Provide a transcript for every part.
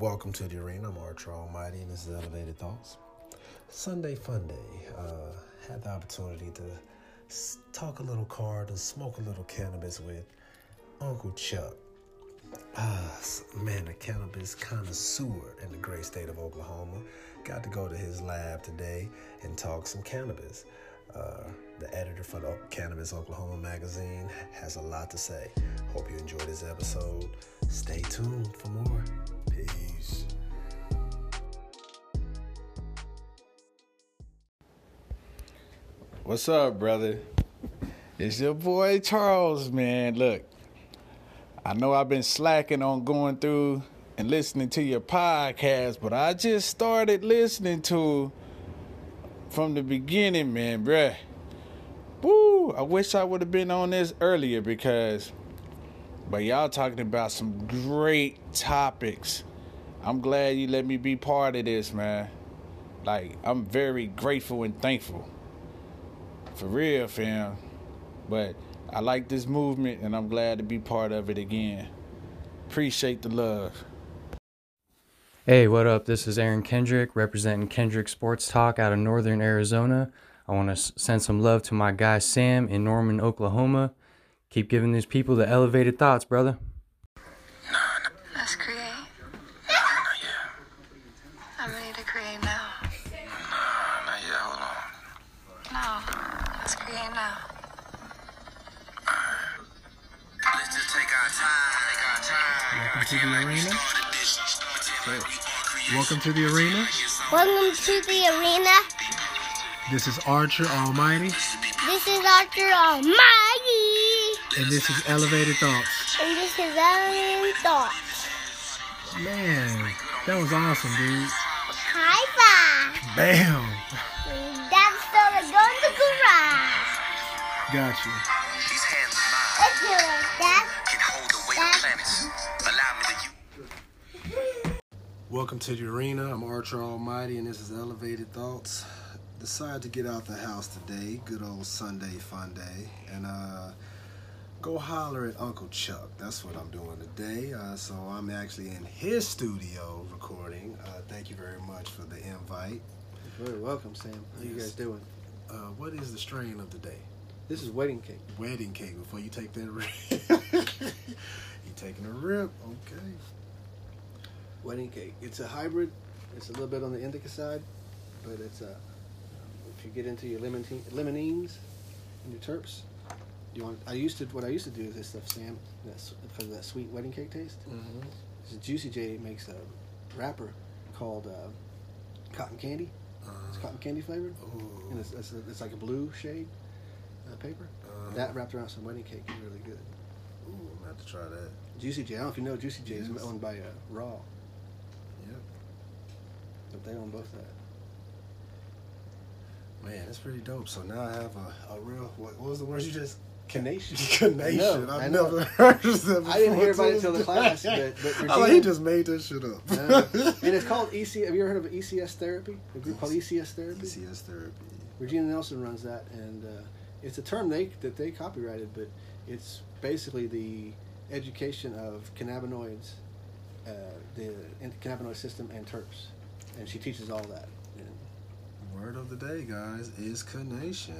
Welcome to the arena. I'm Archer Almighty, and this is Elevated Thoughts. Sunday Fun Day. Uh, had the opportunity to talk a little card and smoke a little cannabis with Uncle Chuck. Ah, man, a cannabis connoisseur in the great state of Oklahoma. Got to go to his lab today and talk some cannabis. Uh, the editor for the Cannabis Oklahoma magazine has a lot to say. Hope you enjoyed this episode. Stay tuned for more. What's up, brother? It's your boy Charles, man. Look, I know I've been slacking on going through and listening to your podcast, but I just started listening to from the beginning, man, bruh. Woo! I wish I would have been on this earlier because, but y'all talking about some great topics. I'm glad you let me be part of this, man. Like, I'm very grateful and thankful. For real, fam. But I like this movement and I'm glad to be part of it again. Appreciate the love. Hey, what up? This is Aaron Kendrick representing Kendrick Sports Talk out of Northern Arizona. I want to send some love to my guy Sam in Norman, Oklahoma. Keep giving these people the elevated thoughts, brother. Arena. Started this. Pretend like we are creative. Welcome to the arena. Welcome to the arena. This is Archer Almighty, This is Archer Almighty. and this is Elevated Thoughts. And this is Ellen Thoughts. Man, that was awesome, dude. High five. Bam! That's the go in the garage. Got Welcome to the arena. I'm Archer Almighty, and this is Elevated Thoughts. Decided to get out the house today. Good old Sunday fun day, and uh, go holler at Uncle Chuck. That's what I'm doing today. Uh, so I'm actually in his studio recording. Uh, thank you very much for the invite. You're Very welcome, Sam. How you guys doing? Uh, what is the strain of the day? This is wedding cake. Wedding cake. Before you take that rip, you taking a rip? Okay. Wedding cake. It's a hybrid. It's a little bit on the indica side, but it's a. If you get into your lemon limonenes and your terps, you want. I used to. What I used to do is this stuff, Sam. That's because of that sweet wedding cake taste. Mm-hmm. Juicy J makes a wrapper called uh, cotton candy. It's cotton candy flavored, Ooh. and it's, it's, it's like a blue shade uh, paper. Uh-huh. That wrapped around some wedding cake is really good. Ooh, I'm gonna have to try that. Juicy J. I don't know if you know Juicy J is owned by uh, Raw. But they own both that. Man, that's pretty dope. So now I have a, a real what, what was the word you just Canation. Canation. I I've know. never heard of that before. I didn't hear about it until the class, but- but oh, he just made that shit up. Uh, and it's called EC. Have you ever heard of ECS therapy? A group called ECS therapy. ECS therapy. Regina Nelson runs that, and uh, it's a term they that they copyrighted, but it's basically the education of cannabinoids, uh, the in- cannabinoid system, and terps, and she teaches all that. And Word of the day, guys, is Canation.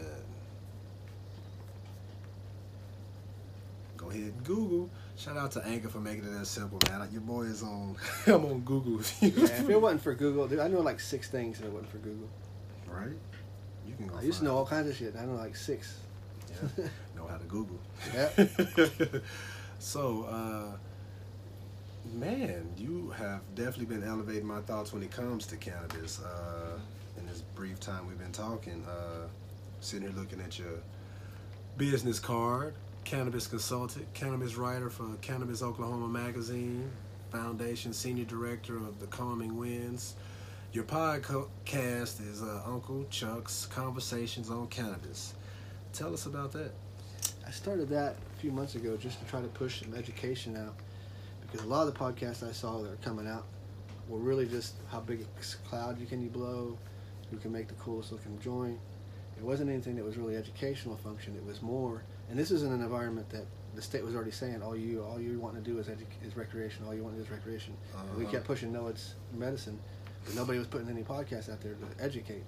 Go ahead and Google. Shout out to Anchor for making it that simple, man. Your boy is on. I'm on Google. yeah, if it wasn't for Google, dude, I know like six things if it wasn't for Google. right? You can go. I used to know all kinds of shit. I know like six. Yeah, know how to Google. Yep. so, uh, man, you have definitely been elevating my thoughts when it comes to cannabis. Uh, in this brief time we've been talking, uh, sitting here looking at your business card, cannabis consultant, cannabis writer for Cannabis Oklahoma Magazine, foundation senior director of the Calming Winds. Your podcast is uh, Uncle Chuck's Conversations on Cannabis. Tell us about that. I started that a few months ago just to try to push some education out because a lot of the podcasts I saw that are coming out were really just how big a cloud you can you blow, who can make the coolest looking joint. It wasn't anything that was really educational function. It was more, and this is in an environment that the state was already saying all you all you want to do is edu- is recreation. All you want to do is recreation. And we Uh-huh. kept pushing no, it's medicine. But nobody was putting any podcasts out there to educate.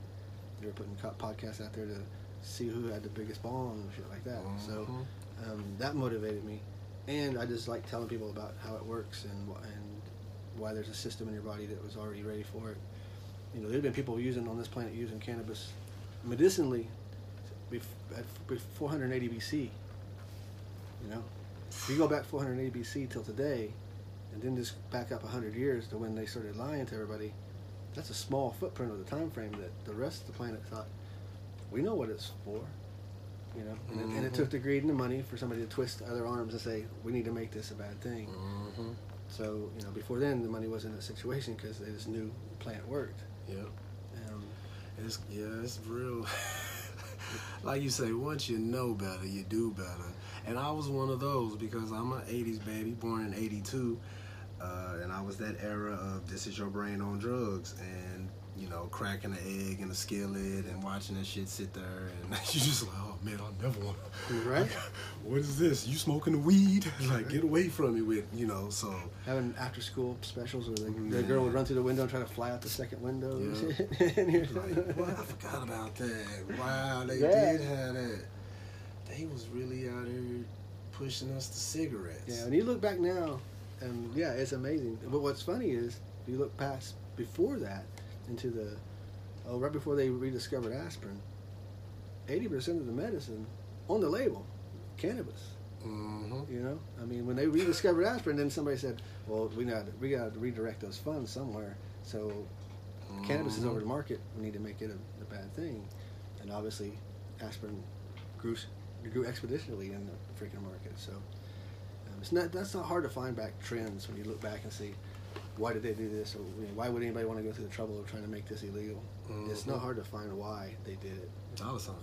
They were putting co- podcasts out there to see who had the biggest bong and shit like that. So Mhm. um, that motivated me, and I just like telling people about how it works and and why there's a system in your body that was already ready for it. You know, there've been people using on this planet using cannabis medicinally at bef- 480 BC. You know, if you go back 480 BC till today, and then just back up 100 years to when they started lying to everybody, that's a small footprint of the time frame that the rest of the planet thought we know what it's for. You know, and, it, and it Mhm. took the greed and the money for somebody to twist other arms and say we need to make this a bad thing. Mhm. So you know, before then the money wasn't a situation because they just knew the plant worked. Yep. Um, It's yeah, it's real. like you say, once you know better, you do better. And I was one of those because I'm an '80s baby, born in '82, uh, and I was that era of this is your brain on drugs, and you know, cracking an egg in a skillet and watching that shit sit there, and you're just like, oh man, I never want. Right. what is this? You smoking the weed? like, get away from me with you know. So having after school specials where the, the girl would run through the window and try to fly out the second window and Yeah. shit. and you're like, what? I forgot about that. Wow, they Yeah. did have that. They was really out here pushing us to cigarettes. Yeah, and you look back now, and yeah, it's amazing. But what's funny is you look past before that into the oh, right before they rediscovered aspirin, eighty percent of the medicine on the label, cannabis. hmm You know, I mean, when they rediscovered aspirin, then somebody said, "Well, we got we got to redirect those funds somewhere." So cannabis is over the market. We need to make it a, a bad thing, and obviously, aspirin grew grew expeditionally in the freaking market. So um, it's not that's not hard to find back trends when you look back and see why did they do this, or you know, why would anybody want to go through the trouble of trying to make this illegal? It's not Mhm. hard to find why they did it. Dollar sign.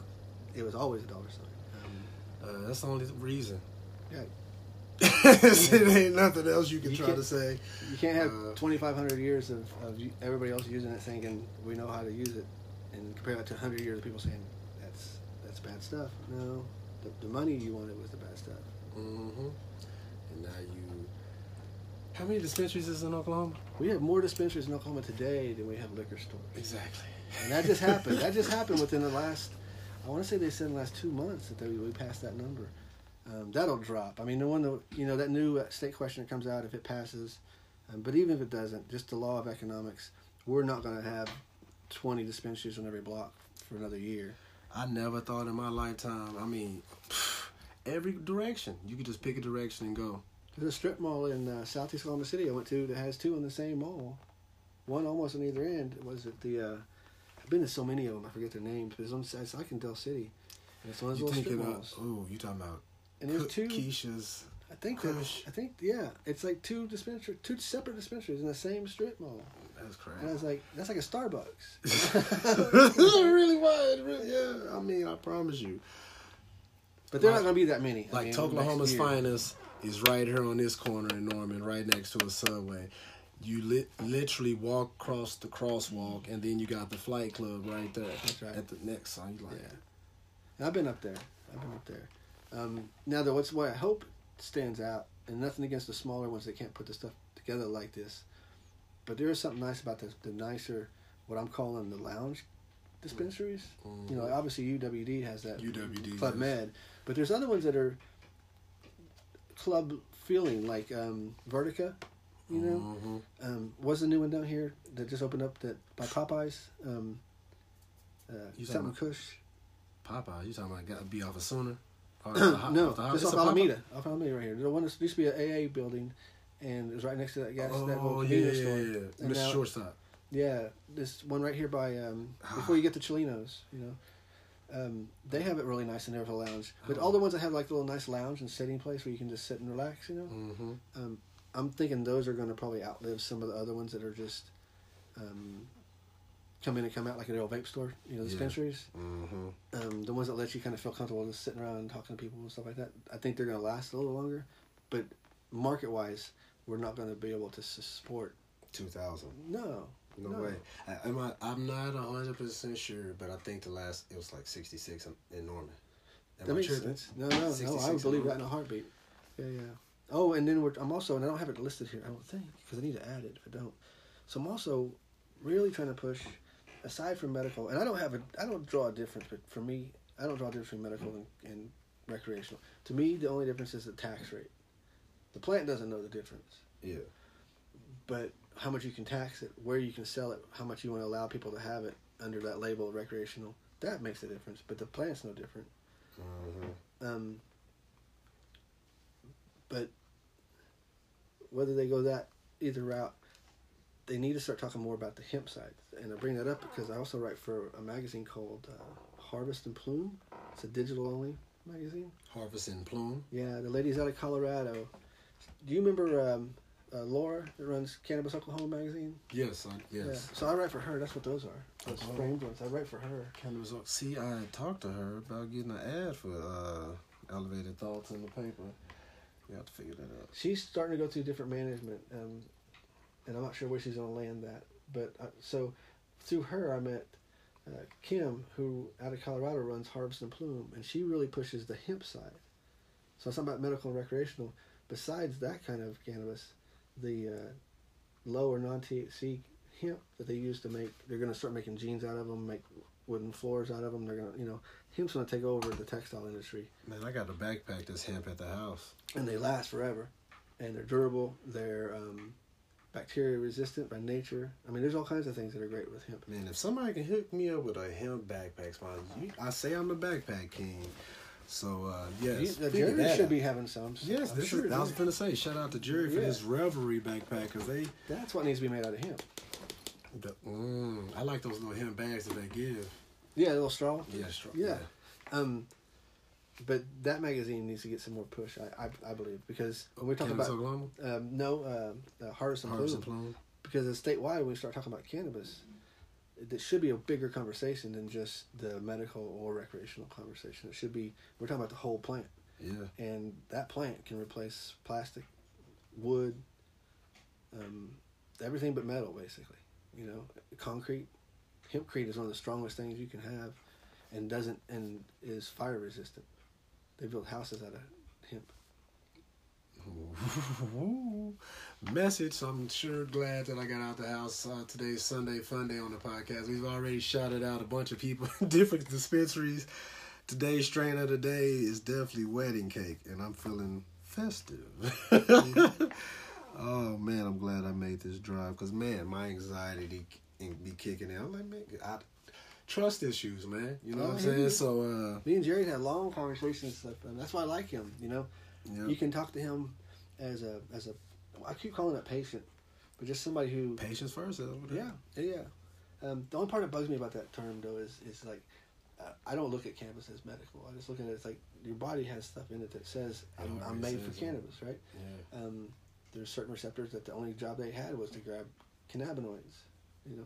It was always a dollar sign. Um, Uh, that's the only reason. yeah, it ain't nothing else you can You try to say. You can't have Uh, 2,500 years of, of everybody else using it thinking we know how to use it, and compare that to 100 years of people saying that's that's bad stuff. No, the, the money you wanted was the bad stuff. hmm And now you. How many dispensaries is in Oklahoma? We have more dispensaries in Oklahoma today than we have liquor stores, Exactly. and that just happened. that just happened within the last. I want to say they said in the last two months that they, we passed that number. Um, that'll drop. I mean, the one that you know that new uh, state question that comes out if it passes, um, but even if it doesn't, just the law of economics, we're not going to have 20 dispensaries on every block for another year. I never thought in my lifetime. I mean, every direction you could just pick a direction and go. There's a strip mall in uh, Southeast Oklahoma City I went to that has two on the same mall, one almost on either end. Was it the? Uh, I've been to so many of them, I forget their names, but it's on. It's like in Del City. And it's one of You those little strip malls. Ooh, you talking about? And there's two. Keisha's. I think. that- I think. Yeah, it's like two dispensaries, two separate dispensaries in the same strip mall. That's crazy. And I was like, that's like a Starbucks. it really was. Really, yeah. I mean, I promise you. But they're Like- not going to be that many. I Like mean, Oklahoma's finest is right here on this corner in Norman, right next to a subway. You lit, literally walk across the crosswalk, and then you got the flight club right there. That's right. At the next sign, like, Yeah. I've been up there. I've been up there. Um, now, though, what's what I hope stands out, and nothing against the smaller ones that can't put the stuff together like this, but there is something nice about the, the nicer, what I'm calling the lounge dispensaries. You know, obviously UWD has that. UWD Club does. Med, but there's other ones that are club feeling like um, Vertica. You know, Mhm. um, was the new one down here that just opened up that by Popeyes. Um, uh, You something Kush. Popeye, you talking about got to be off of Sooner? No, the just it's off a Popeye? Alameda. Off Alameda right here. The one that used to be an AA building, and it was right next to that gas. that Oh yeah, convenience yeah, store. yeah. Mr. Shortstop. Yeah, this one right here by um, before you get to Cholinos, you know. Um, they have it really nice in there for the lounge. But all the ones that have like the little nice lounge and sitting place where you can just sit and relax, you know. Mm-hmm. Um, I'm thinking those are going to probably outlive some of the other ones that are just um, come in and come out like an old vape store, you know, Yeah. dispensaries. Mm-hmm. Um, the ones that let you kind of feel comfortable just sitting around and talking to people and stuff like that. I think they're going to last a little longer, but market wise, we're not going to be able to support. Two thousand. No, No, No. way. I, I'm, not, I'm not hundred percent sure, but I think the last it was like sixty six in, in Norman. Am that I makes tripping? sense. No, no, no. I 66 would believe that in a heartbeat. Yeah, yeah. Oh, and then we're, I'm also, and I don't have it listed here, I don't think, because I need to add it if I don't. So I'm also really trying to push, aside from medical, and I don't have a, I don't draw a difference, but for me, I don't draw a difference between medical and, and recreational. To me, the only difference is the tax rate. The plant doesn't know the difference, Yeah. but how much you can tax it, where you can sell it, how much you want to allow people to have it under that label recreational, that makes a difference. But the plant's no different. Mm-hmm. Um, but whether they go that either route, they need to start talking more about the hemp side. And I bring that up because I also write for a magazine called uh, Harvest and Plume. It's a digital only magazine. Harvest and Plume. Yeah, the lady's out of Colorado. Do you remember um, uh, Laura that runs Cannabis Oklahoma magazine? Yes, I, yes. Yeah. So I write for her. That's what those are. Those framed ones. I write for her. Cannabis. See, I talked to her about getting an ad for uh, Elevated Thoughts in the paper. You have to figure that out. she's starting to go through different management, um, and I'm not sure where she's going to land that. But uh, so through her, I met uh, Kim, who out of Colorado runs Harvest and Plume, and she really pushes the hemp side. So it's not about medical and recreational. Besides that kind of cannabis, the uh, low or non THC hemp that they use to make, they're going to start making jeans out of them, make wooden floors out of them. They're going to, you know, hemp's going to take over the textile industry Man, I got a backpack that's hemp at the house. and they last forever, and they're durable. They're um, bacteria resistant by nature. I mean, there's all kinds of things that are great with hemp. Man, if somebody can hook me up with a hemp backpack you, I say I'm the backpack king. So uh, yes, You- the figure Jerry that should out. be having some. Yes, I'm this sure is, I was it gonna say shout out to Jerry for Yeah. his Revelry backpack because they, That's what needs to be made out of hemp. the, mm, I like those little hemp bags that they give. Yeah, a little straw. Yeah, strong. Yeah. Um, but that magazine needs to get some more push. I I, I believe because when we talk Cannabis about um, no uh, uh, harvest and Harvest Bloom, and Plume. because it's statewide when we start talking about cannabis, it should be a bigger conversation than just the medical or recreational conversation. It should be we're talking about the whole plant. Yeah, and that plant can replace plastic, wood, um, everything but metal, basically. You know, concrete. Hempcrete is one of the strongest things you can have, and doesn't and is fire resistant. They build houses out of hemp. Message. I'm sure glad that I got out the house uh, today's Sunday Fun Day on the podcast. We've already shouted out a bunch of people, different dispensaries. Today's strain of the day is definitely wedding cake, and I'm feeling festive. oh man, I'm glad I made this drive because man, my anxiety be kicking in. I'm like, man, I, trust issues, man. You know Oh, what I'm saying? So, uh, Me and Jerry had long conversations and stuff, and that's why I like him. You know, yeah. you can talk to him as a as a. I keep calling it patient, but just somebody who patience first. Yeah, yeah. Um, the only part that bugs me about that term though is is like uh, I don't look at cannabis as medical. I just look at it as like your body has stuff in it that says I'm, I'm made for it. cannabis, right? Yeah. Um, there's certain receptors that the only job they had was to grab cannabinoids, you know.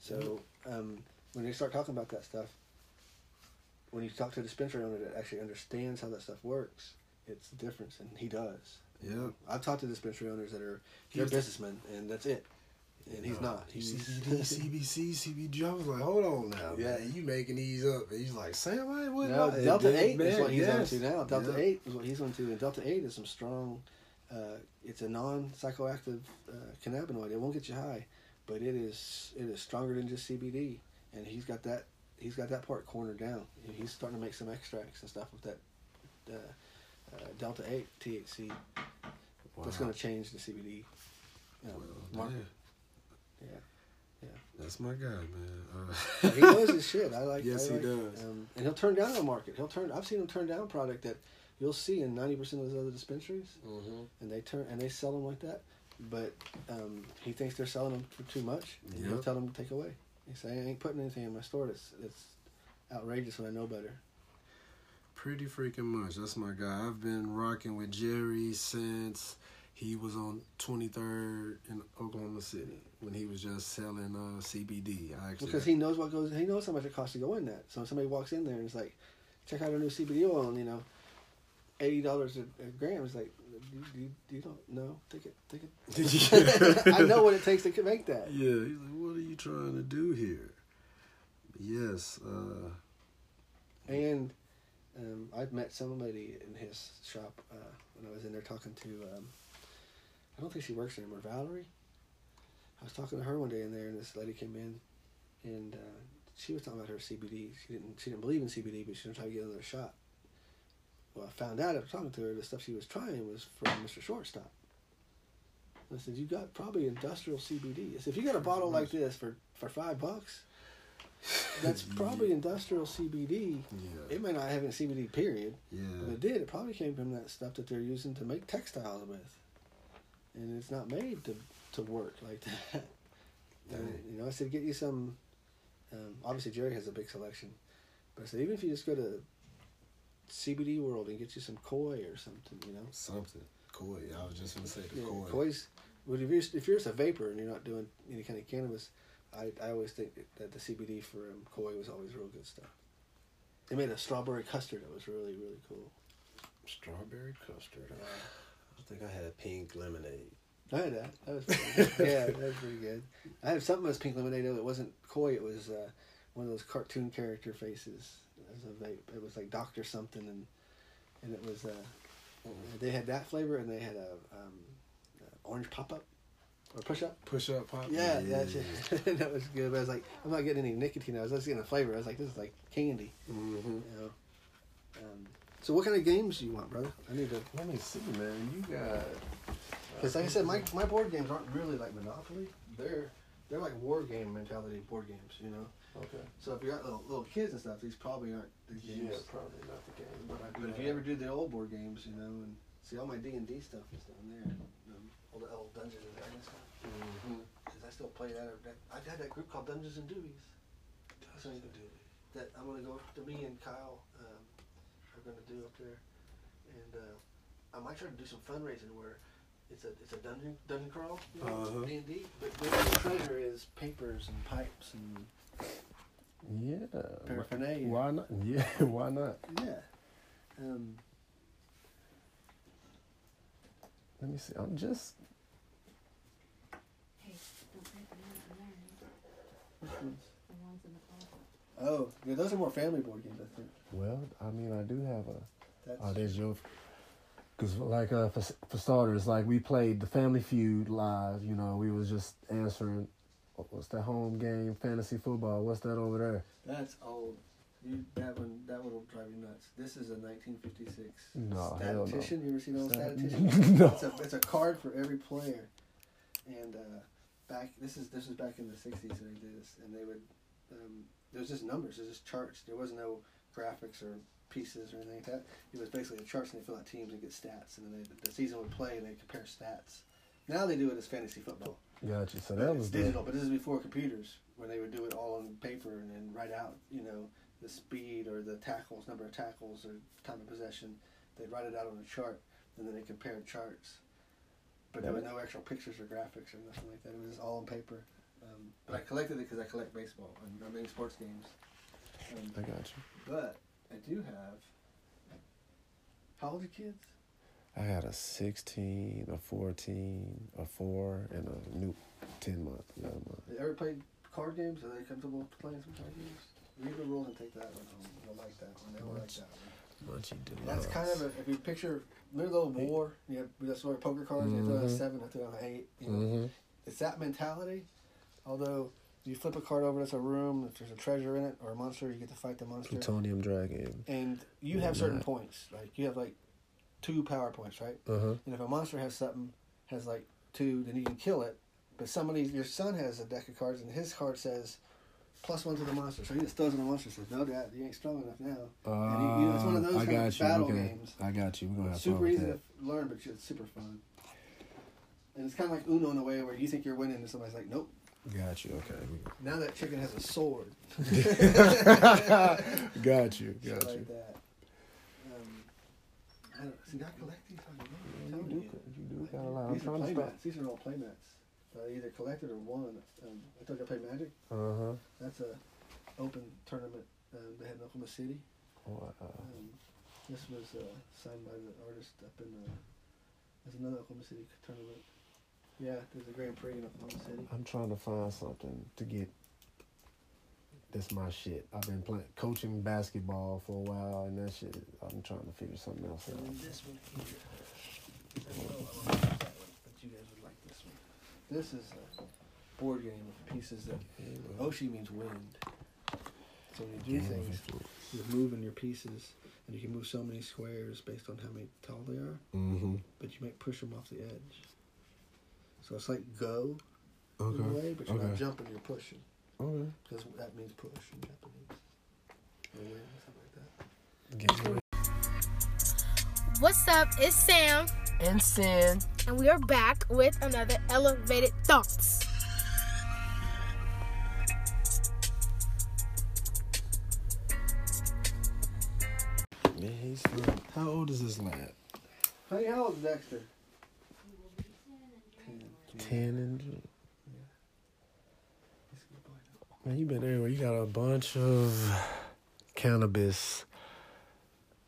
So um, when they start talking about that stuff, when you talk to a dispensary owner that actually understands how that stuff works, it's the difference, and he does. Yeah. I've talked to dispensary owners that are they're businessmen, and that's it. And he's No. not. He's CBD, CBC, CBG. I was like, hold on now, Yeah. man. You making these up? And he's like, Sam, I what? No, Delta man, Eight is what he's yes. on to now. Delta Yeah. Eight is what he's on to, and Delta Eight is some strong. Uh, it's a non-psychoactive uh, cannabinoid. It won't get you high, but it is it is stronger than just CBD, and he's got that he's got that part cornered down. He's starting to make some extracts and stuff with that uh, uh, Delta Eight THC. That's going to change the CBD um, Well, market. yeah. Yeah. That's my guy, man. Uh, he knows his shit. I like. Yes, I he does. Um, and he'll turn down a market. He'll turn. I've seen him turn down product that you'll see in ninety percent of those other dispensaries, mhm. and they turn and they sell them like that. But um, he thinks they're selling them for too much. And He'll tell them to take away. He say, "I ain't putting anything in my store that's that's outrageous when I know better." Pretty freaking much. That's my guy. I've been rocking with Jerry since he was on 23rd in Oklahoma City when he was just selling uh, CBD. I actually Because he knows what goes. He knows how much it costs to go in that. So when somebody walks in there and it's like, "Check out our new CBD oil," and you know, eighty dollars a a gram. It's like, you, you, you don't know. Take it. Take it. I know what it takes to make that. Yeah, he's like, what are you trying to do here? Yes, uh, And um, I've met somebody in his shop uh, when I was in there talking to. Um, I don't think she works anymore. Valerie. I was talking to her one day in there, and this lady came in, and uh, she was talking about her CBD. She didn't she didn't believe in CBD, but she was trying to get another shot. Well, I found out after talking to her, the stuff she was trying was from Mr. Shortstop. I said, "You got probably industrial CBD." I said, "If you got a bottle like this for for five bucks, that's probably industrial CBD. Yeah. It may not have any CBD, period, Yeah. but it did. It probably came from that stuff that they're using to make textiles with, and it's not made to to work like that. And, you know, I said, get you some. Um, obviously, Jerry has a big selection, but I said, even if you just go to CBD World and get you some koi or something, you know. Something. Koi. I was just gonna say the Yeah, koi. Koi's. Well, if you're if you're just a vapor and you're not doing any kind of cannabis, I, I always think that the CBD for um, koi was always real good stuff. They made a strawberry custard that was really really cool. Strawberry custard. I think I had a pink lemonade. I had that. That was pretty good. yeah, that was pretty good. I had something that was pink lemonade. though. It wasn't koi. It was uh, one of those cartoon character faces as a vape. It was like Doctor something, and and it was uh, they had that flavor, and they had a um, uh, orange pop up or push up. Push up pop. Yeah, yeah, that, that was good. But I was like, I'm not getting any nicotine. I was just getting a flavor. I was like, this is like candy. Mm-hmm. You know. Um, so what kind of games do you want, brother? I need to. Let me see, man. You got. Because like I said, my, my board games aren't really like Monopoly. They're they're like war game mentality board games, you know. Okay. So if you got little, little kids and stuff, these probably aren't the games. Yeah, probably not the games. but I. But if you ever do the old board games, you know, and see all my D and D stuff is down there, all the old Dungeons and Dragons stuff. Mm-hmm. Because I still play that. that. I had that group called Dungeons and Doobies. So that I'm gonna go to me and Kyle um, are gonna do up there, and uh, I might try to do some fundraising where it's a it's a dungeon dungeon crawl, Uh-huh. D and D, but the treasure is papers and pipes and Yeah. paraphernalia. Why not? Yeah, why not? Yeah. Um, Let me see. I'm just. Hey, don't break them out in there. Which ones? The ones in the closet. Oh, yeah, those are more family board games, I think. Well, I mean, I do have a. That's Oh, there's your. Because like uh, for, for starters, like we played the Family Feud live. You know, we was just answering. What's that home game? Fantasy football. What's that over there? that's old. You that one that one will drive you nuts. This is a 1956 No, hell no. statistician. You ever seen old Stat- statistician? No. It's a it's a card for every player, and uh, back this is this was back in the 60s that they did this, and they would um, there was just numbers, there's just charts. There was no graphics or pieces or anything like that. It was basically the charts, and they fill out teams and get stats, and then they, the season would play and they compare stats. Now they do it as fantasy football. Gotcha. So that was digital, the, but this is before computers, where they would do it all on paper and then write out, you know, the speed or the tackles, number of tackles or time of possession. They'd write it out on a chart, and then they compared charts. But there were no actual pictures or graphics or nothing like that. It was all on paper. Um, but I collected it because I collect baseball and I mean sports games. Um, I got you. but I do have. How old are your kids? I got a 16, a 14, a 4, and a new 10 month, 11 month. They ever played card games? Are they comfortable playing some card games? Read the rules and take that one home. You'll like that one. They'll like that one. Munchkin do That's kind of a, if you picture, little old war? You have that's sort of poker cards. You throw a seven, I throw an eight. You know, Mm-hmm. it's that mentality. Although you flip a card over, that's a room. If there's a treasure in it or a monster, you get to fight the monster. Plutonium Dragon. And you have certain points. Like you have like two power points, right? Uh huh. And if a monster has something, has like two, then you can kill it. But somebody, your son has a deck of cards, and his card says plus one to the monster. So he just throws in the monster. Says, "No, Dad, you ain't strong enough now." Uh, you- you know, it's one of those I kind got of you. battle okay. games. I got you. We're gonna have super fun easy to learn, but it's super fun. And it's kind of like Uno in a way where you think you're winning, and somebody's like, "Nope." Got you. Okay. Now that chicken has a sword. got you. Shit Got like you. that. Um, I don't see. I collect these. I don't know. I'm You do. you. You do got a lot. I'm These are trying to play stop. mats. These are all play Uh, either collected or won. Um, I told you I play Magic. Uh huh. That's a open tournament um, they had in Oklahoma City. Wow. Um, this was uh, signed by the artist up in uh, there's another Oklahoma City tournament. Yeah, there's a Grand Prix in Oklahoma City. I'm trying to find something to get. That's my shit. I've been playing coaching basketball for a while, and that shit. I'm trying to figure something else And out. this one here. But you guys would like this one. This is a board game with pieces that Oshi means wind. So when you do things, you're moving your pieces, and you can move so many squares based on how many tall they are. Mm-hmm. But you might push them off the edge. So it's like go Okay. in a way, but you're not jumping, you're pushing. Okay. Because that means push in Japanese. Or wind, something like that. What's up? It's Sam, And sin. and we are back with another Elevated Thoughts. Man, he's fine. How old is this lad? Honey, how old is Dexter? Ten. Ten and He's a good boy now. man, you been everywhere. You got a bunch of cannabis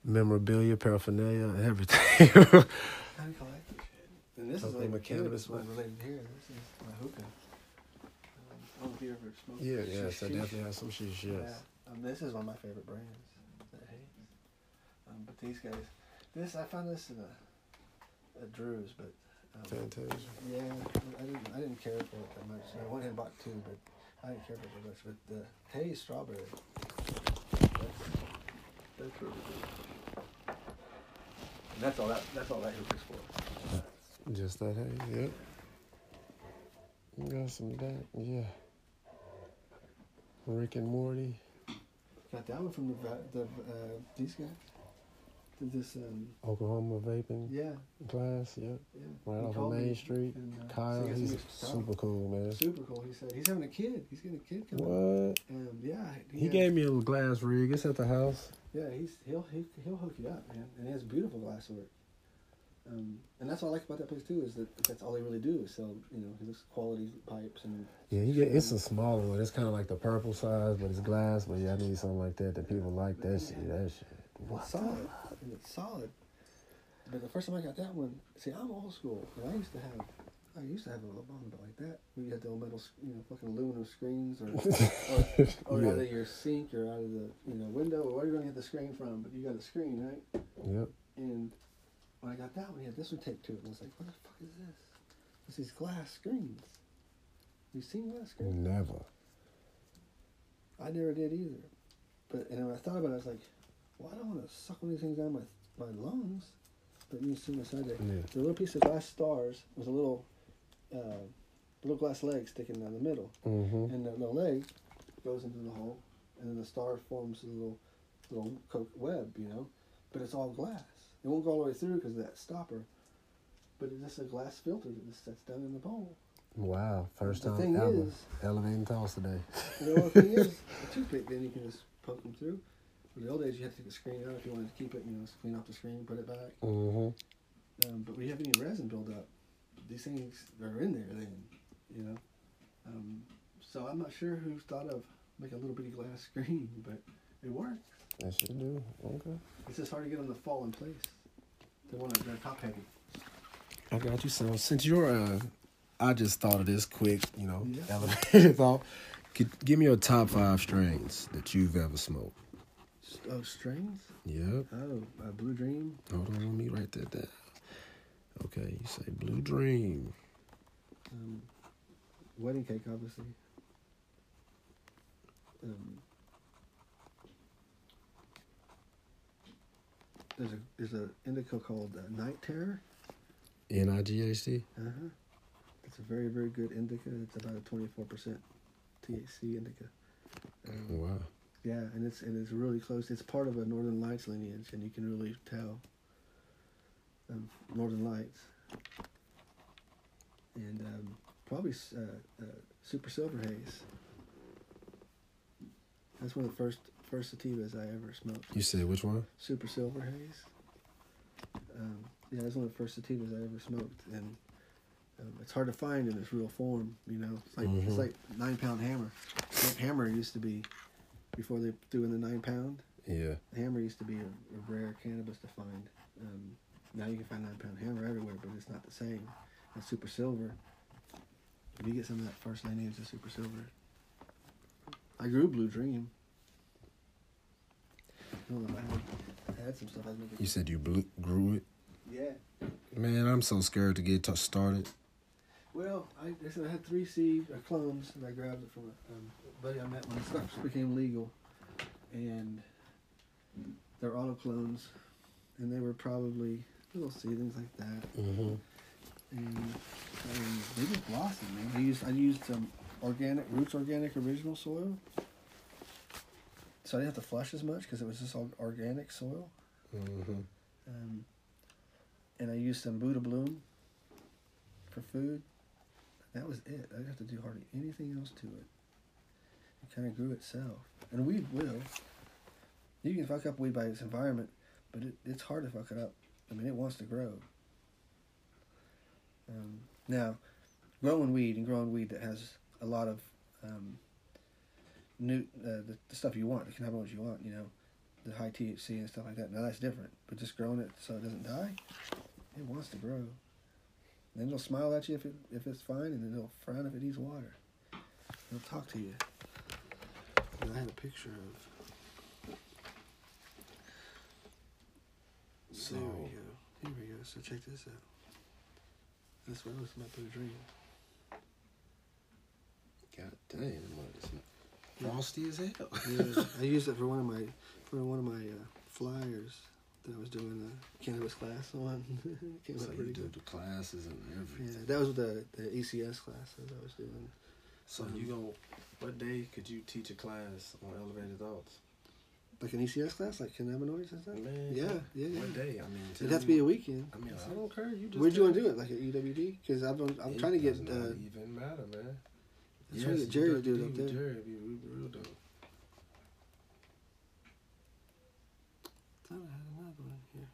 memorabilia, paraphernalia, everything. I collect this shit. And this Something is like with cannabis one related here. This is my hookah. Um, I don't know if you ever smoked yeah, it. yes, I definitely have some shit. Yes. Yeah. Um, this is one of my favorite brands. That Haze. Um, but these guys, this I found this in a, a Drew's, but um, Fantasia. yeah, I didn't I didn't care for it that much. I went and bought two, but I didn't care for it that much. But the Haze strawberry, that's, that's really good. And that's all that that's all that hookah's for. Just that hay, yep. Got some of that, yeah. Rick and Morty. Got that one from the the uh, these guys. This um Oklahoma vaping yeah class, yep. yeah. Right He off of Main me Street. and, uh, Kyle, he he's super cool, man. Super cool. He said he's having a kid. He's getting a kid coming. What? Um, yeah. He had- gave me a little glass rig. It's at the house. Yeah, he's he'll he, he'll hook you up, man. And he has beautiful glasswork. Um, and that's what I like about that place too is that that's all they really do is sell you know his quality pipes and Yeah, get it's a smaller one. It's kind of like the purple size, but it's glass. But yeah, I need something like that that people like. That shit, that shit. It's solid and it's solid. But the first time I got that one, see, I'm old school. And I used to have, I used to have a little bottle like that. Where you had the old metal, you know, fucking aluminum screens, or or, or Yeah. out of your sink, or out of the you know window, or where you're gonna get the screen from? But you got a screen, right? Yep. And when I got that one, he had this one taped to it, and I was like, "What the fuck is this? It's these glass screens. You seen glass screens? Never. I never did either. But and when I thought about it, I was like, "Well, I don't want to suck one of these things down my my lungs." But you see my side there. Yeah. The little piece of glass stars with a little, uh, little glass leg sticking down the middle, Mm-hmm. and the little leg goes into the hole, and then the star forms a little, little web, you know. But it's all glass. It won't go all the way through because of that stopper. But it's just a glass filter that just sets down in the bowl. Wow. First The time thing ever. is- Elevating toss today. You know, the thing is, a toothpick, then you can just poke them through. But the old days, you had to take the screen out if you wanted to keep it, you know, just clean off the screen, put it back. Mm-hmm. Um, but we have any resin buildup. These things are in there then, you know. Um, so I'm not sure who thought of make a little bitty glass screen, but it works. That should do. Okay. It's just hard to get them to fall in place. They want to, they're top heavy. I got you. So since you're, uh, I just thought of this quick, you know, Yeah. elevated thought. Give me your top five strains that you've ever smoked. Oh, strings? Yep. Oh, uh, Blue Dream. Hold on, let me write that down. Okay, you say Blue Dream. Um, wedding cake, obviously. Um, there's a there's a indica called uh, Night Terror. N I G H T. Uh huh. It's a very very good indica. It's about a twenty four percent THC indica. Um, Wow. Yeah, and it's and it's really close. It's part of a Northern Lights lineage, and you can really tell. Um, Northern Lights. And um, probably uh, uh, Super Silver Haze. That's one of the first first sativas I ever smoked. You said which one? Super Silver Haze. Um, yeah, that's one of the first sativas I ever smoked, and um, it's hard to find in its real form. You know, it's like it's Mhm. like nine pound hammer. That hammer used to be before they threw in the nine pound. Yeah. Hammer used to be a, a rare cannabis to find. Um, now you can find nine pound hammer everywhere, but it's not the same. And super silver. If you get some of that first lineage of super silver. I grew Blue Dream. I don't know I had, I had some stuff I. You said you blew, grew it. Yeah, Man, I'm so scared to get t- started. Well, I, I said I had three seed uh, clones, and I grabbed it from a um, buddy I met when the stuff became legal, and they're auto clones, and they were probably little seedlings like that, Mm-hmm. and, and they just blossomed. Man, I used I used some organic roots, organic original soil, so I didn't have to flush as much because it was just all organic soil, Mm-hmm. um, and I used some Buddha bloom for food. That was it. I didn't have to do hardly anything else to it. It kind of grew itself. And weed will. You can fuck up weed by its environment, but it, it's hard to fuck it up. I mean, it wants to grow. Um, now, growing weed and growing weed that has a lot of um, new uh, the, the stuff you want, the cannabinoids you want, you know, the high THC and stuff like that. Now that's different. But just growing it so it doesn't die, it wants to grow. Then it'll smile at you if it if it's fine, and then it'll frown if it needs water. It'll talk to you. And I had a picture of. So, there we go. Here we go. So check this out. That's what I was about to dream. God damn, what is it? Frosty as hell. Yeah, I used it for one of my for one of my uh, flyers that I was doing a cannabis class on. Came so out you pretty do good. the classes and everything. Yeah, that was the the ECS classes I was doing. So you go, what day could you teach a class on elevated thoughts? Like an ECS class, like cannabinoids and stuff. Man, yeah, yeah, yeah. What day? I mean, It'd have to be a weekend. I mean, I don't care. You just Where'd you want to do it? Like at UWD? Because I'm I'm It trying to get. does Uh, not even matter, man. I'm trying to get Jerry to do it up there. Jerry, be real, real dope. thought I had another one here.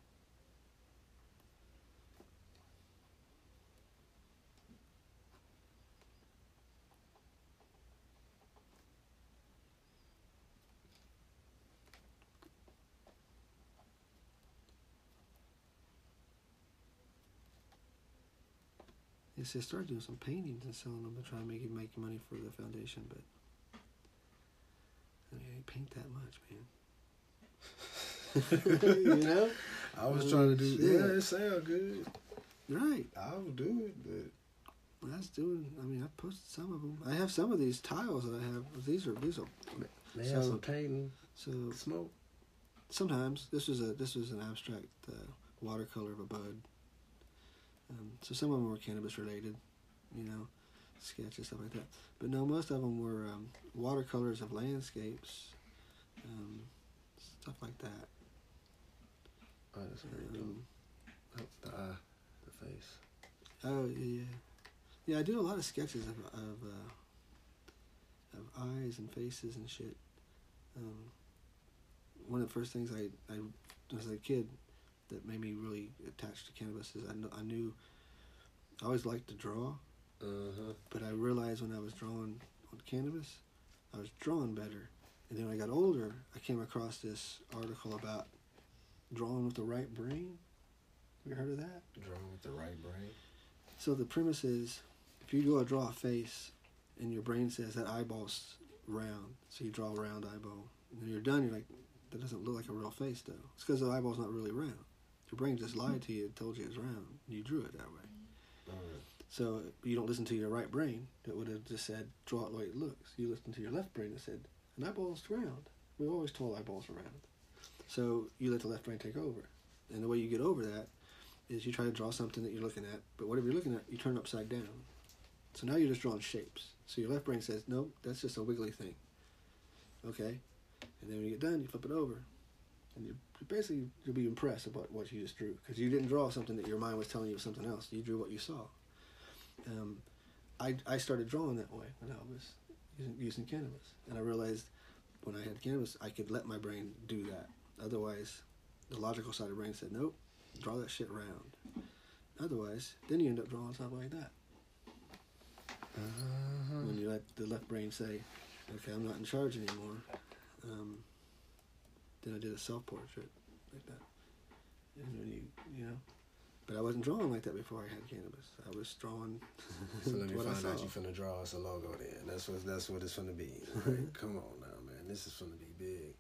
I started doing some paintings and selling them to try and make it make money for the foundation, but I ain't paint that much, man. you know? I was trying to do. shit. Yeah, it sound good. Right. I will do it, but Well, that's doing. I mean, I posted some of them. I have some of these tiles that I have. These are these are. they So- have some painting, So smoke. sometimes this was a this was an abstract uh, watercolor of a bud. Um, so some of them were cannabis related, you know, sketches stuff like that. But no, most of them were um, watercolors of landscapes, um, stuff like that. Oh, that's very. Um, Oh, the eye, the face. Oh yeah, yeah, yeah. I do a lot of sketches of of, uh, of eyes and faces and shit. Um, one of the first things I I as a kid that made me really attached to cannabis is I kn- I knew I always liked to draw, Uh huh. but I realized when I was drawing on cannabis, I was drawing better. And then when I got older, I came across this article about drawing with the right brain. Have you heard of that? Drawing with the right brain. So the premise is, if you go to draw a face, and your brain says that eyeball's round, so you draw a round eyeball, and then you're done. You're like, that doesn't look like a real face though. It's because the eyeball's not really round. Your brain just lied to you and told you it's round. You drew it that way. Mm-hmm. So you don't listen to your right brain that would have just said draw it the way it looks. You listen to your left brain that said an eyeball's round. We've always told eyeballs are round. So you let the left brain take over, and the way you get over that is you try to draw something that you're looking at, but whatever you're looking at, you turn upside down. So now you're just drawing shapes. So your left brain says, nope, that's just a wiggly thing. Okay? And then when you get done, you flip it over. And you basically, you'll be impressed about what you just drew. Because you didn't draw something that your mind was telling you was something else. You drew what you saw. Um, I, I started drawing that way when I was using, using cannabis. And I realized when I had cannabis, I could let my brain do that. Otherwise, the logical side of the brain said, nope, draw that shit round. Otherwise, then you end up drawing something like that. Uh-huh. When you let the left brain say, okay, I'm not in charge anymore. Um, then I did a self portrait like that. And when you, you know, but I wasn't drawing like that before I had cannabis. I was drawing So let me find out you finna draw us a logo then. That's what that's what it's finna be. Right? Come on now, man. This is finna be big.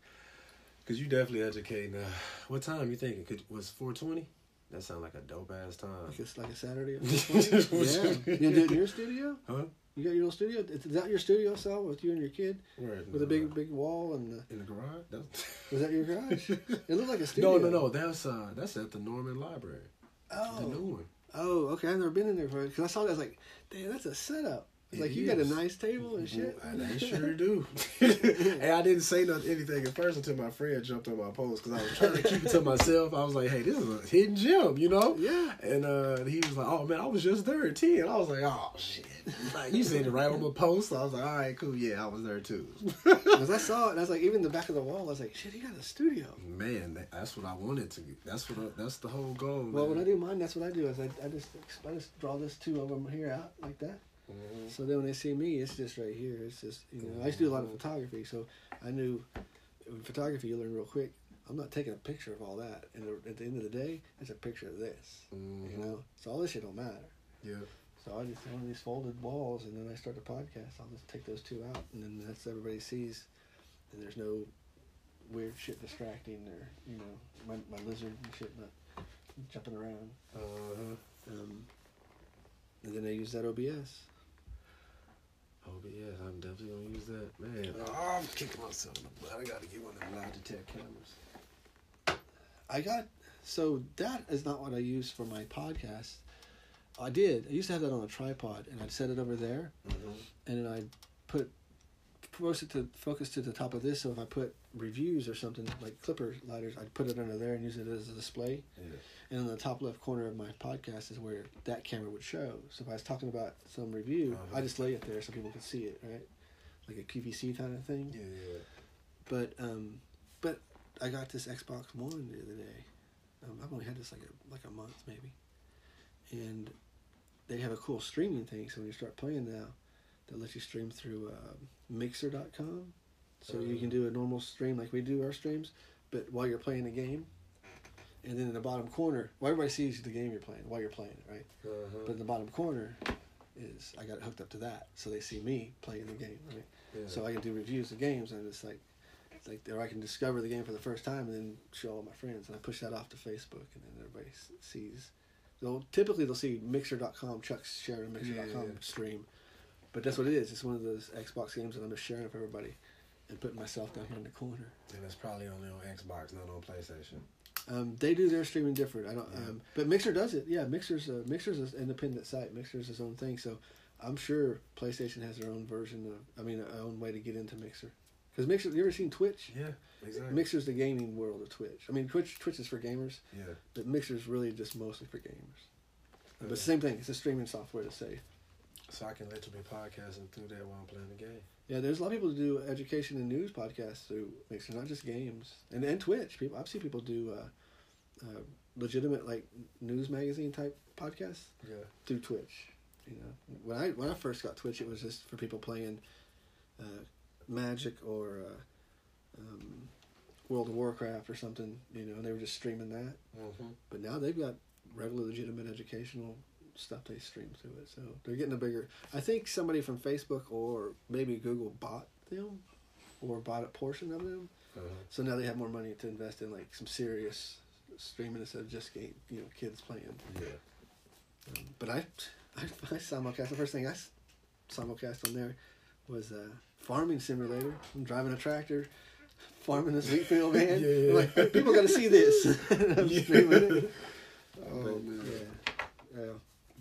Cause you definitely educating. Uh, what time you thinking? Could was four twenty? That sounds like a dope ass time. Like it's like a Saturday. yeah. You do it in your studio? Huh? You got your little studio? Is that your studio cell with you and your kid? Where? With a big big wall and the, in the garage? That's- was that your garage? it looked like a studio. no, no, no. That's uh, that's at the Norman Library. Oh, The new one. oh, okay. I've never been in there before because I saw that. I was like, damn, that's a setup. It like you got a nice table and shit. I, sure do. and I didn't say nothing, anything at first until my friend jumped on my post because I was trying to keep it to myself. I was like, "Hey, this is a hidden gem," you know? Yeah. And uh, he was like, "Oh man, I was just there at 10. I was like, "Oh shit!" Like you said it right on my post. I was like, "All right, cool. Yeah, I was there too." Because I saw it, and I was like, even the back of the wall, I was like, shit, he got a studio. man, that, that's what I wanted to. get. That's what. I, that's the whole goal. Well, man. when I do mine, that's what I do. Is I, I just I just draw this two of them here out like that. Mm-hmm. So then when they see me, it's just right here. It's just you know I used to do a lot of photography, so I knew with photography you learn real quick. I'm not taking a picture of all that, and at the end of the day, it's a picture of this. You know, so all this shit don't matter. Yeah. So I just one of these folded walls, and then I start the podcast. I'll just take those two out, and then that's everybody sees, and there's no weird shit distracting or you know my, my lizard and shit not jumping around. Uh-huh. Um, and then I use that OBS. Yes, I'm definitely gonna use that, man. Oh, I'm kicking myself in the butt. I gotta get one of them Logitech cameras. I got so that is not what I use for my podcast. I did. I used to have that on a tripod, and I'd set it over there, mm-hmm. and then I'd put focus it to focus to the top of this. So if I put reviews or something like clipper lighters, I'd put it under there and use it as a display. Yeah. And in the top left corner of my podcast is where that camera would show. So if I was talking about some review, Uh-huh. I just lay it there so people could see it, right? Like a QVC kind of thing. Yeah, yeah. But um, but I got this Xbox One the other day. Um, I've only had this like a like a month maybe, and they have a cool streaming thing. So when you start playing now, they let you stream through uh, Mixer.com. So you can do a normal stream like we do our streams, but while you're playing the game. And then in the bottom corner, well, everybody sees the game you're playing while you're playing it, right? Uh-huh. But in the bottom corner is I got it hooked up to that, so they see me playing the game, right? Yeah. So I can do reviews of games, and it's like, it's like, or I can discover the game for the first time and then show all my friends, and I push that off to Facebook, and then everybody s- sees. So typically they'll see Mixer.com, Chuck's sharing a Mixer.com Yeah, yeah. stream, but that's what it is. It's one of those Xbox games that I'm just sharing with everybody, and putting myself down here in the corner. And it's probably only on Xbox, not on PlayStation. Um, they do their streaming different. I don't. Um, but Mixer does it. Yeah, Mixer's a, Mixer's an independent site. Mixer's his own thing. So I'm sure PlayStation has their own version of. I mean, their own way to get into Mixer. Because Mixer, you ever seen Twitch? Yeah, exactly. Mixer's the gaming world of Twitch. I mean, Twitch Twitch is for gamers, Yeah. but Mixer's really just mostly for gamers. But Yeah. the same thing. It's a streaming software to say. So I can literally be podcasting through that while I'm playing the game. Yeah, there's a lot of people who do education and news podcasts through Mixer, not just games, and and Twitch. People, I've seen people do uh, uh, legitimate like news magazine type podcasts Yeah. through Twitch. You know, when I when I first got Twitch, it was just for people playing uh, Magic or uh, um, World of Warcraft or something. You know, and they were just streaming that. Mm-hmm. But now they've got regular, legitimate educational stuff they stream through it. So they're getting a bigger. I think somebody from Facebook or maybe Google bought them or bought a portion of them. Uh-huh. So now they have more money to invest in like some serious streaming instead of just game, you know, kids playing. Yeah. Um, but I, I, I simulcast. The first thing I simulcast on there was a farming simulator. I'm driving a tractor, farming this wheat field, man. Yeah, yeah. Like people got to see this. I'm Yeah. streaming it. Oh man. Yeah.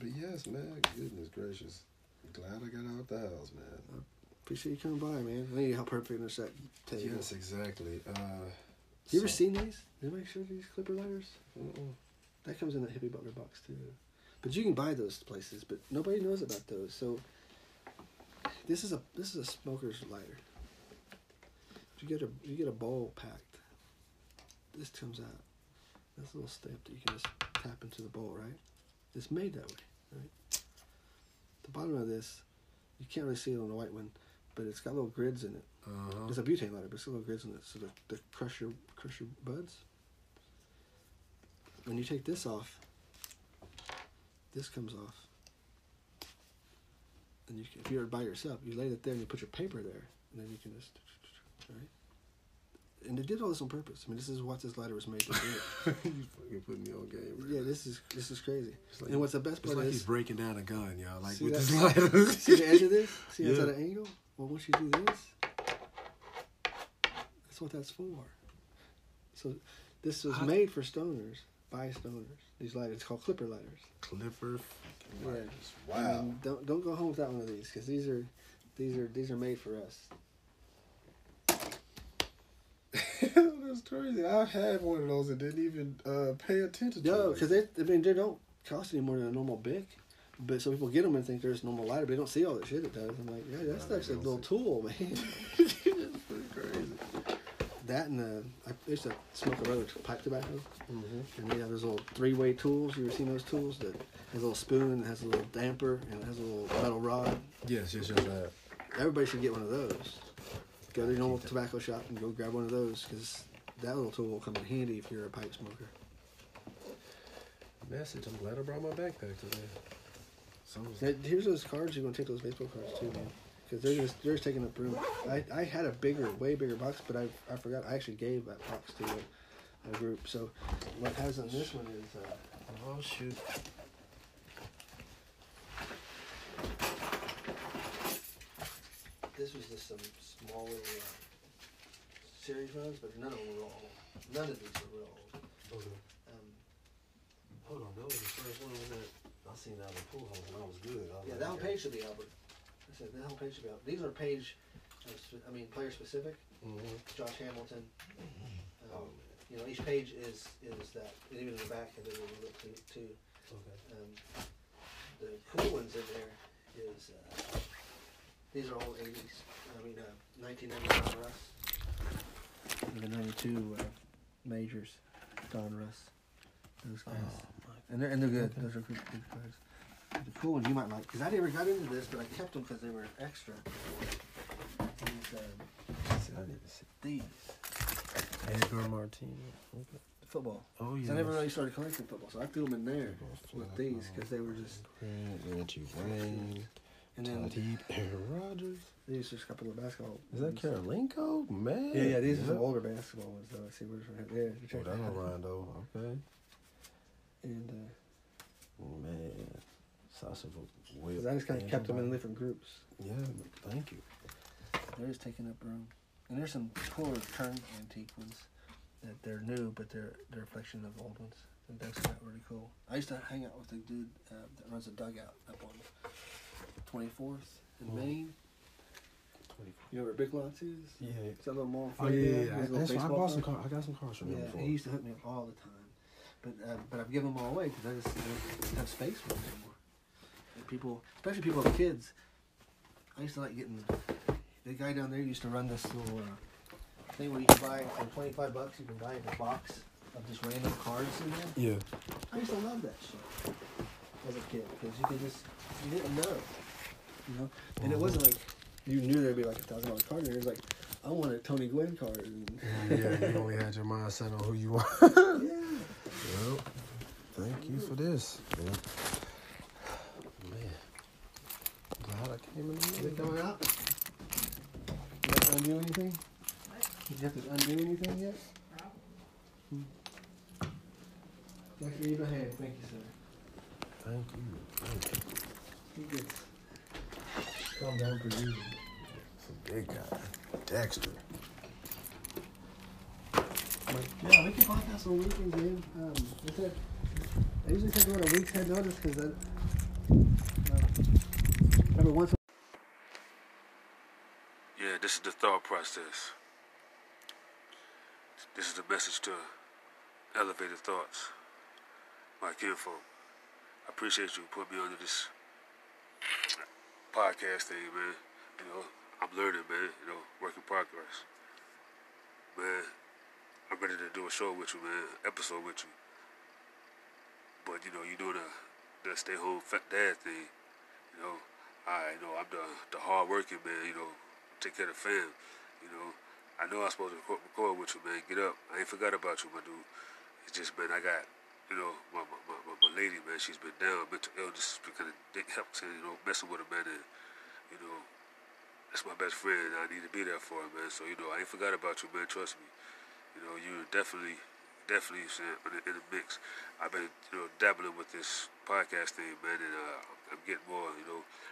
But yes, man. Goodness gracious. Glad I got out the house, man. I appreciate you coming by, man. I need help her finish that table. Yes, exactly. Uh, You ever seen these? Did show you these clipper lighters? Mm-mm. That comes in that hippie butler box too. But you can buy those places, but nobody knows about those. So this is a this is a smoker's lighter. You get a you get a bowl packed. This comes out. This little step that you can just tap into the bowl, right? It's made that way, right? The bottom of this, you can't really see it on the white one, but it's got little grids in it. Uh-huh. It's a butane lighter, but it's got little grids in it, so the, the crush your crush your buds. When you take this off, this comes off. And you can, if you're by yourself, you lay it there and you put your paper there, and then you can just, right? And they did all this on purpose. I mean, this is what this lighter was made to do. you fucking put me on game. Right? yeah, this is this is crazy. Like- and what's the best It's part like is he's breaking down a gun, y'all. Like with this lighter. see the edge of this. See it's Yeah. at an angle. Well, once you do this, that's what that's for. So, this was How- made for stoners by stoners. These lighters, it's called clipper lighters. Clipper. Yeah. lighters. I Wow. mean, don't don't go home without one of these because these are these are these are made for us. That's crazy. I had one of those and didn't even uh, pay attention to No, it. because they I mean they don't cost any more than a normal bic. But some people get them and think they're just normal lighter, but they don't see all the shit it does. I'm like, yeah, that's No, actually a little see. tool, man. It's pretty crazy. that and the, I used to smoke a regular pipe tobacco, Mm-hmm. and they have those little three-way tools. You ever seen those tools that has a little spoon, and has a little damper, and it has a little metal rod? Yes, yes, yes. I have. Everybody should get one of those. Go to your normal tobacco shop and go grab one of those because that little tool will come in handy if you're a pipe smoker. Message. I'm glad I brought my backpack today. Someone's Now, here's those cards. You're gonna take those baseball cards too, man. Because they're just they're just taking up room. I, I had a bigger, way bigger box, but I I forgot. I actually gave that box to a, a group. So what has on this one is uh, Oh shoot. this was just some small little uh, series runs, but none of them were all. None of these were real old. Okay. Um, Hold on, that was the first one was that I seen that in the pool house and I was good. I was yeah, like, that whole okay. page should be Albert. I said that whole page should be Albert. These are page, uh, I mean player specific. Mhm. Josh Hamilton. Oh Um, you know, each page is is that, and even in the back of it, we'll look to too. Okay. Um, the cool ones in there is uh, these are all 80s. I mean, uh, 1999 Russ. The 92 uh, majors, Donruss. Those guys. and they're and they're good. Those are good, good cards. The cool ones you might like because I never got into this, but I kept them because they were extra. These, See, I need to see. these Edgar Martinez. Okay. football. Oh yeah. I never really started collecting football, so I threw them in there with these because they were just. Reggie Wayne. And then Aaron Rodgers. These are just a couple of basketball. Is that ones. Karolinko? Man. Yeah, yeah. These are some older basketball ones though. Let's see where's right Yeah, you Oh, that's that out. Rondo. Okay. And uh, Man. Sasha 'cause I just kind of kept them in different groups. Yeah, thank you. They're just taking up room. And there's some cooler turn antique ones that they're new, but they're they're reflection of old ones. And that's are really cool. I used to hang out with a dude uh, that runs a dugout up on 24th in Oh. Maine. You know where Big Lots is? Yeah. It's that little mall. Oh yeah, yeah. Yeah. That's why I bought some cars. I got some cars from Yeah, him before. he used to hook me up all the time. But uh, but I've given them all away because I just don't have space for them anymore. And people, especially people with kids, I used to like getting. The guy down there used to run this little uh, thing where you can buy for twenty five bucks. You can buy a box of just random cards in there. Yeah. I used to love that shit as a kid because you could just you didn't know, you know. And it wasn't like you knew there'd be like a thousand dollar card in there. It was like I want a Tony Gwynn card. And yeah, you only had your mindset on who you want. yeah. Well, thank you for this. Man, man. glad I came in the Is it middle. coming out? You have to undo anything? Did you have to undo anything yet? Hmm. Dr. Eva Hand, thank you, sir. Thank you. Thank you. He gets calm down for you. It's a big guy. Dexter. Yeah, we can podcast on weekends, man. Um, I said, I usually take about a week's head notice because that. Uh, every once in Yeah, this is the thought process. This is the message to elevated thoughts. My kinfolk. I appreciate you putting me under this podcast thing, man. You know, I'm learning, man. You know, work in progress. Man, I'm ready to do a show with you, man. Episode with you. But you know, you doing the the stay home fat dad thing. You know, I know I'm the the hard working man. You know, take care of the fam. You know, I know I'm supposed to record, record with you, man. Get up. I ain't forgot about you, my dude. It's just, man, I got, you know, my my, my, my, lady, man. She's been down. Mental illness has been kind of help, you know, messing with her, man. And, you know, that's my best friend. I need to be there for him, man. So you know, I ain't forgot about you, man. Trust me. You know, you're definitely, definitely saying, in, the, in the mix. I've been, you know, dabbling with this podcast thing, man, and uh, I'm getting more, you know,